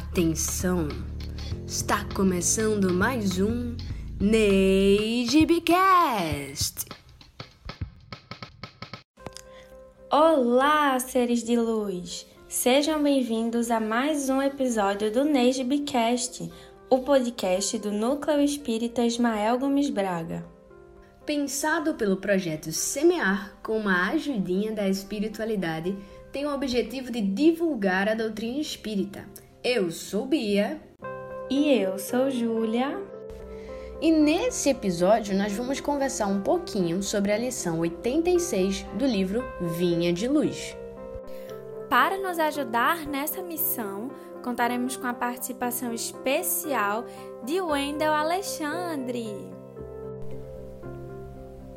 Atenção! Está começando mais um NeiGBcast! Olá, seres de luz! Sejam bem-vindos a mais um episódio do NeiGBcast, o podcast do Núcleo Espírita Ismael Gomes Braga. Pensado pelo projeto Semear com uma ajudinha da espiritualidade, tem o objetivo de divulgar a doutrina espírita. Eu sou Bia. E eu sou Júlia. E nesse episódio nós vamos conversar um pouquinho sobre a lição 86 do livro Vinha de Luz. Para nos ajudar nessa missão, contaremos com a participação especial de Wendel Alexandre.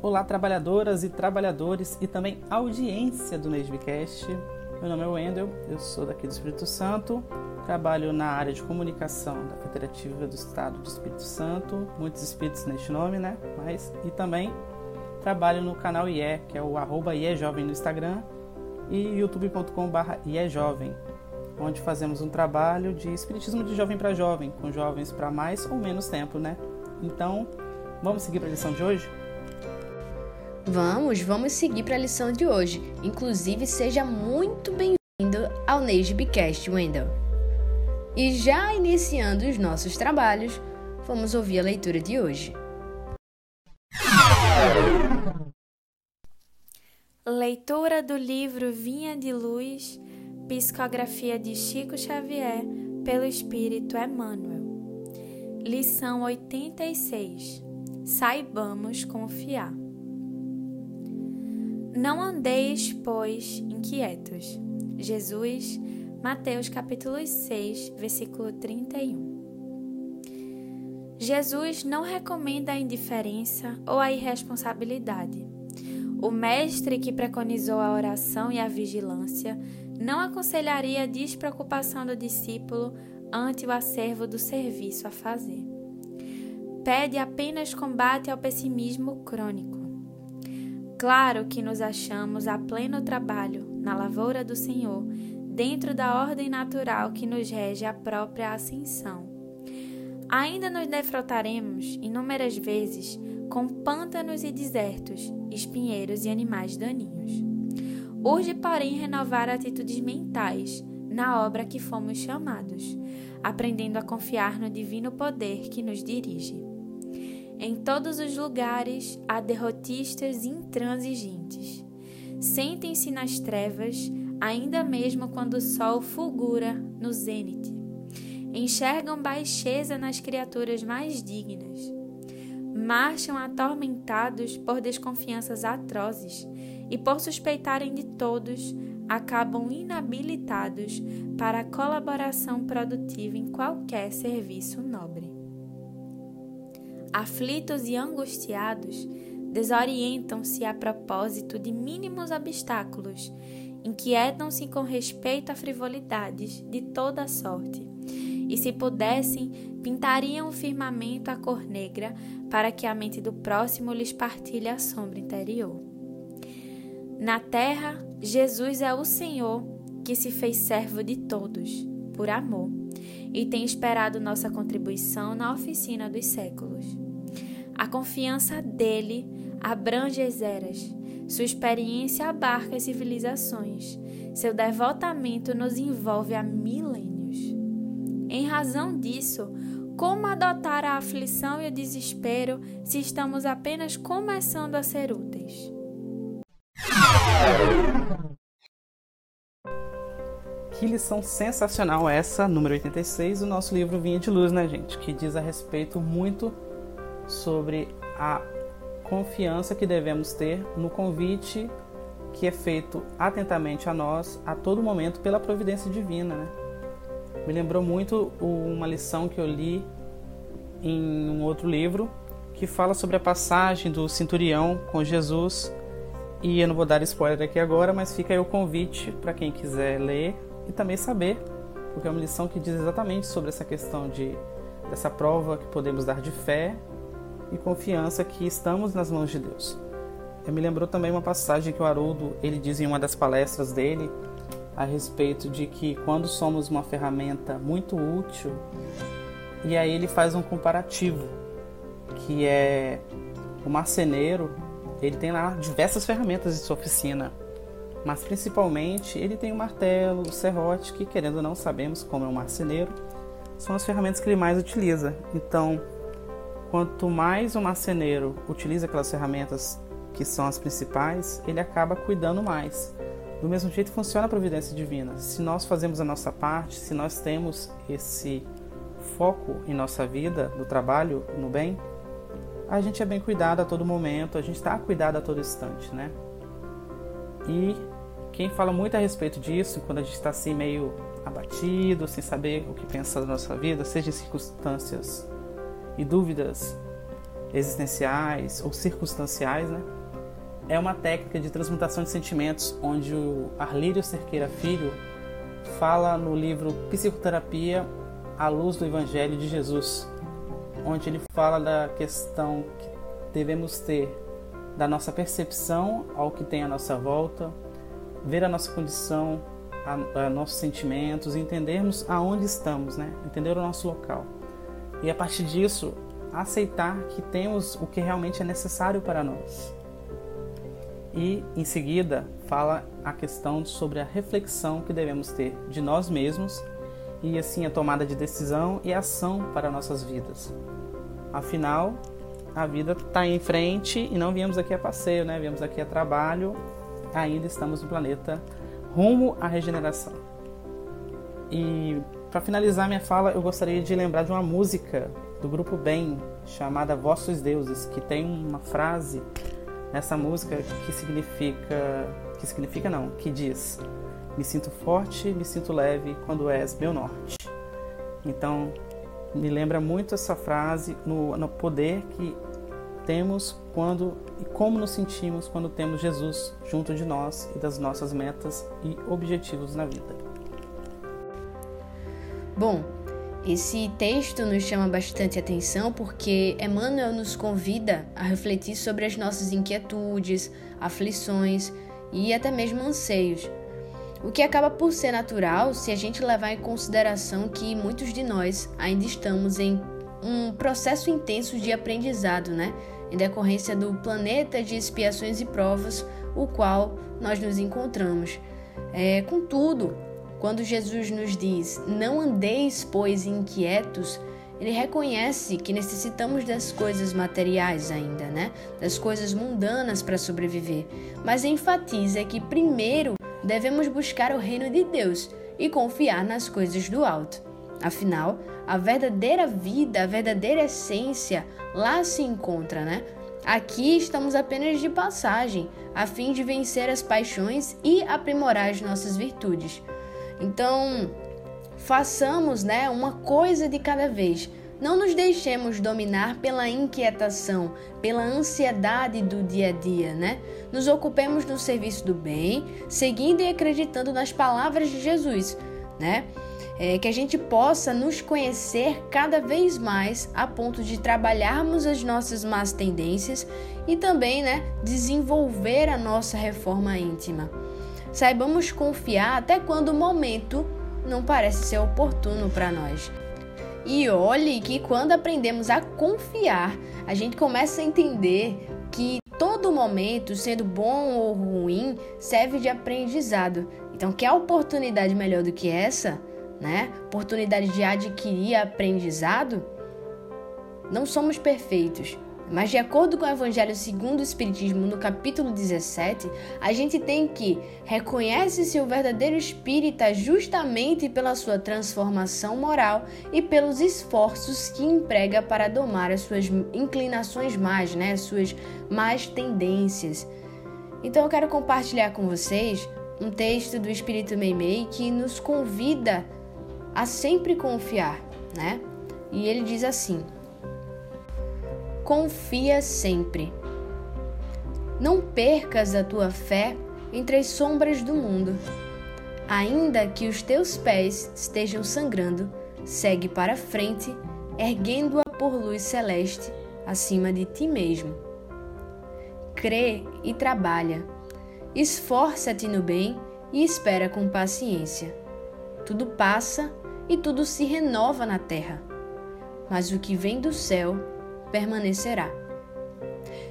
Olá, trabalhadoras e trabalhadores e também audiência do Nesbicast. Meu nome é Wendel, eu sou daqui do Espírito Santo, trabalho na área de comunicação da Federativa do Estado do Espírito Santo, muitos espíritos neste nome, né? Mas, e também trabalho no canal IE, que é o arroba IEJovem no Instagram e youtube.com.br IEJovem, onde fazemos um trabalho de espiritismo de jovem para jovem, com jovens para mais ou menos tempo, né? Então, vamos seguir para a lição de hoje? Vamos, vamos seguir para a lição de hoje. Inclusive, seja muito bem-vindo ao Neijbcast, Wendell. E já iniciando os nossos trabalhos, vamos ouvir a leitura de hoje. Leitura do livro Vinha de Luz, psicografia de Chico Xavier, pelo Espírito Emmanuel. Lição 86. Saibamos confiar. Não andeis, pois, inquietos. Jesus, Mateus capítulo 6, versículo 31. Jesus não recomenda a indiferença ou a irresponsabilidade. O mestre que preconizou a oração e a vigilância não aconselharia a despreocupação do discípulo ante o acervo do serviço a fazer. Pede apenas combate ao pessimismo crônico Claro que nos achamos a pleno trabalho na lavoura do Senhor, dentro da ordem natural que nos rege a própria ascensão. Ainda nos defrotaremos inúmeras vezes com pântanos e desertos, espinheiros e animais daninhos. Urge, porém, renovar atitudes mentais na obra que fomos chamados, aprendendo a confiar no divino poder que nos dirige. Em todos os lugares há derrotistas intransigentes. Sentem-se nas trevas, ainda mesmo quando o sol fulgura no zênite. Enxergam baixeza nas criaturas mais dignas. Marcham atormentados por desconfianças atrozes e, por suspeitarem de todos, acabam inabilitados para a colaboração produtiva em qualquer serviço nobre aflitos e angustiados, desorientam-se a propósito de mínimos obstáculos, inquietam-se com respeito a frivolidades de toda sorte, e se pudessem, pintariam o firmamento a cor negra para que a mente do próximo lhes partilhe a sombra interior. Na terra, Jesus é o Senhor que se fez servo de todos, por amor, e tem esperado nossa contribuição na oficina dos séculos. A confiança dele abrange as eras, sua experiência abarca as civilizações, seu devotamento nos envolve há milênios. Em razão disso, como adotar a aflição e o desespero se estamos apenas começando a ser úteis? Que lição sensacional essa, número 86, do nosso livro Vinha de Luz, né, gente? Que diz a respeito muito sobre a confiança que devemos ter no convite que é feito atentamente a nós a todo momento pela providência divina. Né? Me lembrou muito uma lição que eu li em um outro livro que fala sobre a passagem do centurião com Jesus. E eu não vou dar spoiler aqui agora, mas fica aí o convite para quem quiser ler e também saber, porque é uma lição que diz exatamente sobre essa questão de dessa prova que podemos dar de fé e confiança que estamos nas mãos de Deus. Eu me lembrou também uma passagem que o Haroldo ele diz em uma das palestras dele, a respeito de que quando somos uma ferramenta muito útil, e aí ele faz um comparativo, que é o marceneiro, ele tem lá diversas ferramentas em sua oficina, mas principalmente ele tem o martelo, o serrote, que querendo ou não sabemos como é um marceneiro, são as ferramentas que ele mais utiliza. Então, quanto mais o marceneiro utiliza aquelas ferramentas que são as principais, ele acaba cuidando mais. Do mesmo jeito funciona a providência divina. Se nós fazemos a nossa parte, se nós temos esse foco em nossa vida, no trabalho, no bem, a gente é bem cuidado a todo momento, a gente está cuidado a todo instante, né? E quem fala muito a respeito disso, quando a gente está assim meio abatido, sem saber o que pensar da nossa vida, seja em circunstâncias e dúvidas existenciais ou circunstanciais, né? É uma técnica de transmutação de sentimentos, onde o Arlírio Cerqueira Filho fala no livro Psicoterapia à luz do Evangelho de Jesus, onde ele fala da questão que devemos ter da nossa percepção ao que tem à nossa volta, ver a nossa condição, a, a nossos sentimentos, entendermos aonde estamos, né? entender o nosso local. E a partir disso, aceitar que temos o que realmente é necessário para nós. E em seguida, fala a questão sobre a reflexão que devemos ter de nós mesmos e assim a tomada de decisão e ação para nossas vidas. Afinal, a vida está em frente e não viemos aqui a passeio, né? Viemos aqui a trabalho, ainda estamos no planeta rumo à regeneração. E para finalizar minha fala, eu gostaria de lembrar de uma música do grupo Bem chamada Vossos Deuses, que tem uma frase nessa música que significa que significa não, que diz: Me sinto forte, me sinto leve quando és meu norte. Então, me lembra muito essa frase no, no poder que temos quando e como nos sentimos quando temos Jesus junto de nós e das nossas metas e objetivos na vida. Bom, esse texto nos chama bastante atenção porque Emmanuel nos convida a refletir sobre as nossas inquietudes, aflições e até mesmo anseios. O que acaba por ser natural se a gente levar em consideração que muitos de nós ainda estamos em um processo intenso de aprendizado, né? em decorrência do planeta de expiações e provas, o qual nós nos encontramos. É, contudo, quando Jesus nos diz: Não andeis, pois, inquietos, ele reconhece que necessitamos das coisas materiais ainda, né? Das coisas mundanas para sobreviver, mas enfatiza que primeiro devemos buscar o reino de Deus e confiar nas coisas do alto. Afinal, a verdadeira vida, a verdadeira essência lá se encontra, né? Aqui estamos apenas de passagem, a fim de vencer as paixões e aprimorar as nossas virtudes. Então, façamos, né, uma coisa de cada vez. Não nos deixemos dominar pela inquietação, pela ansiedade do dia a dia, né? Nos ocupemos no serviço do bem, seguindo e acreditando nas palavras de Jesus, né? é, que a gente possa nos conhecer cada vez mais a ponto de trabalharmos as nossas más tendências e também né, desenvolver a nossa reforma íntima. Saibamos confiar até quando o momento não parece ser oportuno para nós. E olhe que quando aprendemos a confiar, a gente começa a entender que todo momento, sendo bom ou ruim, serve de aprendizado. Então, quer oportunidade melhor do que essa? né? Oportunidade de adquirir aprendizado. Não somos perfeitos, mas de acordo com o Evangelho segundo o Espiritismo, no capítulo 17, a gente tem que reconhece-se o verdadeiro espírita justamente pela sua transformação moral e pelos esforços que emprega para domar as suas inclinações mais, né, as suas más tendências. Então eu quero compartilhar com vocês um texto do Espírito Meimei que nos convida a sempre confiar, né? E ele diz assim: Confia sempre. Não percas a tua fé entre as sombras do mundo. Ainda que os teus pés estejam sangrando, segue para frente, erguendo-a por luz celeste acima de ti mesmo. Crê e trabalha. Esforça-te no bem e espera com paciência. Tudo passa e tudo se renova na terra, mas o que vem do céu permanecerá.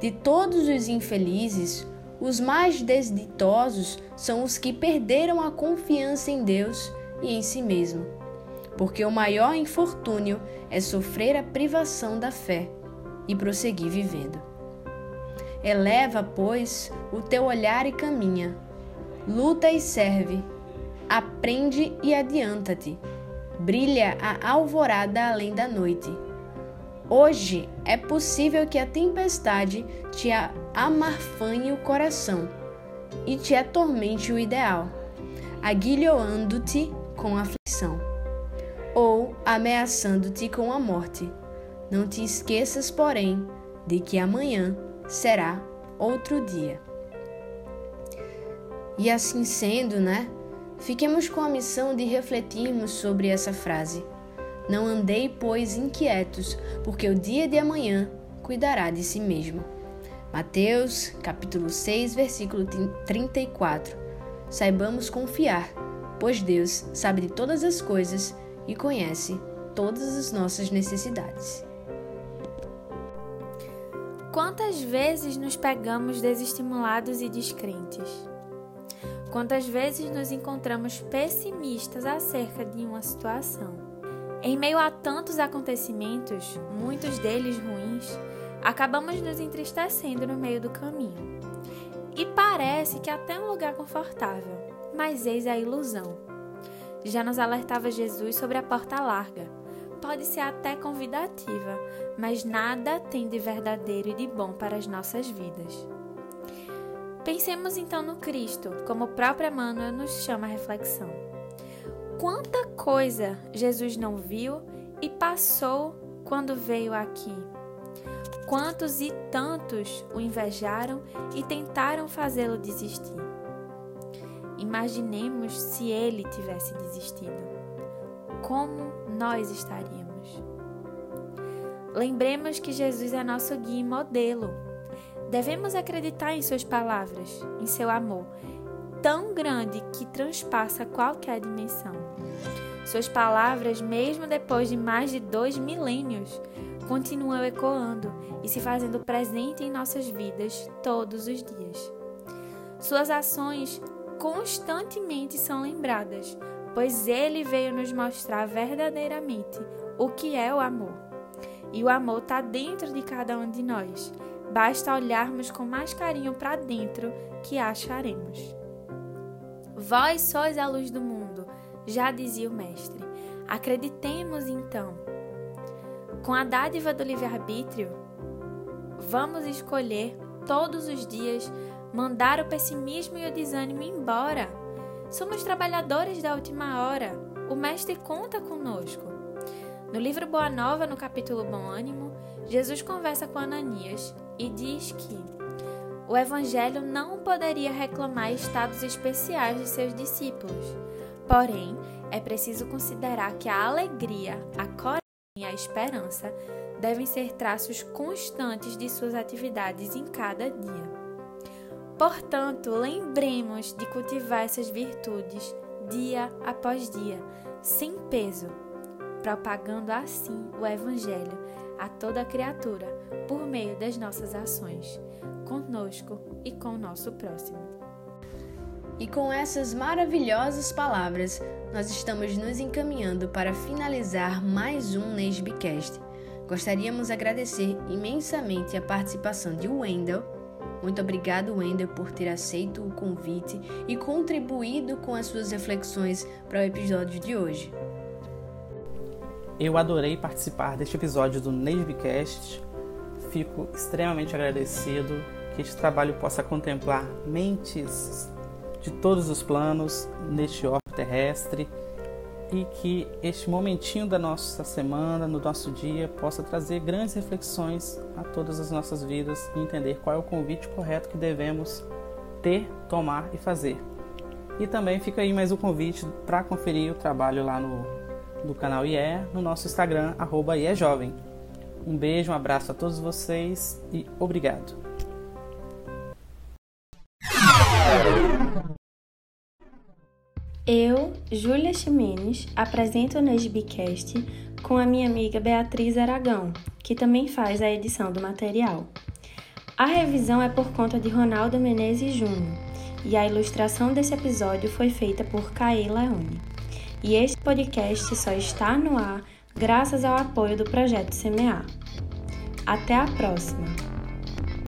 De todos os infelizes, os mais desditosos são os que perderam a confiança em Deus e em si mesmo, porque o maior infortúnio é sofrer a privação da fé e prosseguir vivendo. Eleva, pois, o teu olhar e caminha, luta e serve, aprende e adianta-te, brilha a alvorada além da noite. Hoje é possível que a tempestade te amarfanhe o coração e te atormente o ideal, aguilhoando-te com aflição ou ameaçando-te com a morte. Não te esqueças, porém, de que amanhã será outro dia. E assim sendo, né? Fiquemos com a missão de refletirmos sobre essa frase. Não andei, pois, inquietos, porque o dia de amanhã cuidará de si mesmo. Mateus, capítulo 6, versículo 34. Saibamos confiar, pois Deus sabe de todas as coisas e conhece todas as nossas necessidades. Quantas vezes nos pegamos desestimulados e descrentes? Quantas vezes nos encontramos pessimistas acerca de uma situação? Em meio a tantos acontecimentos, muitos deles ruins, acabamos nos entristecendo no meio do caminho. E parece que até um lugar confortável, mas eis a ilusão. Já nos alertava Jesus sobre a porta larga. Pode ser até convidativa, mas nada tem de verdadeiro e de bom para as nossas vidas. Pensemos então no Cristo, como o próprio Emmanuel nos chama a reflexão. Quanta coisa Jesus não viu e passou quando veio aqui. Quantos e tantos o invejaram e tentaram fazê-lo desistir. Imaginemos se ele tivesse desistido. Como nós estaríamos? Lembremos que Jesus é nosso guia e modelo Devemos acreditar em Suas palavras, em seu amor, tão grande que transpassa qualquer dimensão. Suas palavras, mesmo depois de mais de dois milênios, continuam ecoando e se fazendo presente em nossas vidas todos os dias. Suas ações constantemente são lembradas, pois Ele veio nos mostrar verdadeiramente o que é o amor. E o amor está dentro de cada um de nós Basta olharmos com mais carinho para dentro que acharemos. Vós sois a luz do mundo, já dizia o Mestre. Acreditemos então. Com a dádiva do livre-arbítrio, vamos escolher todos os dias mandar o pessimismo e o desânimo embora. Somos trabalhadores da última hora. O Mestre conta conosco. No livro Boa Nova, no capítulo Bom Ânimo, Jesus conversa com Ananias e diz que o Evangelho não poderia reclamar estados especiais de seus discípulos. Porém, é preciso considerar que a alegria, a coragem e a esperança devem ser traços constantes de suas atividades em cada dia. Portanto, lembremos de cultivar essas virtudes dia após dia, sem peso, propagando assim o Evangelho a toda criatura por meio das nossas ações, conosco e com o nosso próximo. E com essas maravilhosas palavras, nós estamos nos encaminhando para finalizar mais um Nesbicast. Gostaríamos de agradecer imensamente a participação de Wendel. Muito obrigado, Wendel, por ter aceito o convite e contribuído com as suas reflexões para o episódio de hoje. Eu adorei participar deste episódio do Nesbicast. Fico extremamente agradecido que este trabalho possa contemplar mentes de todos os planos neste orbe terrestre e que este momentinho da nossa semana, no nosso dia, possa trazer grandes reflexões a todas as nossas vidas e entender qual é o convite correto que devemos ter, tomar e fazer. E também fica aí mais um convite para conferir o trabalho lá no do canal IE no nosso Instagram, arroba IEJovem. Um beijo, um abraço a todos vocês e obrigado. Júlia Ximenes, apresento o Nesbicast com a minha amiga Beatriz Aragão, que também faz a edição do material. A revisão é por conta de Ronaldo Menezes Júnior e a ilustração desse episódio foi feita por Caê Leone. E este podcast só está no ar graças ao apoio do projeto Semear. Até a próxima!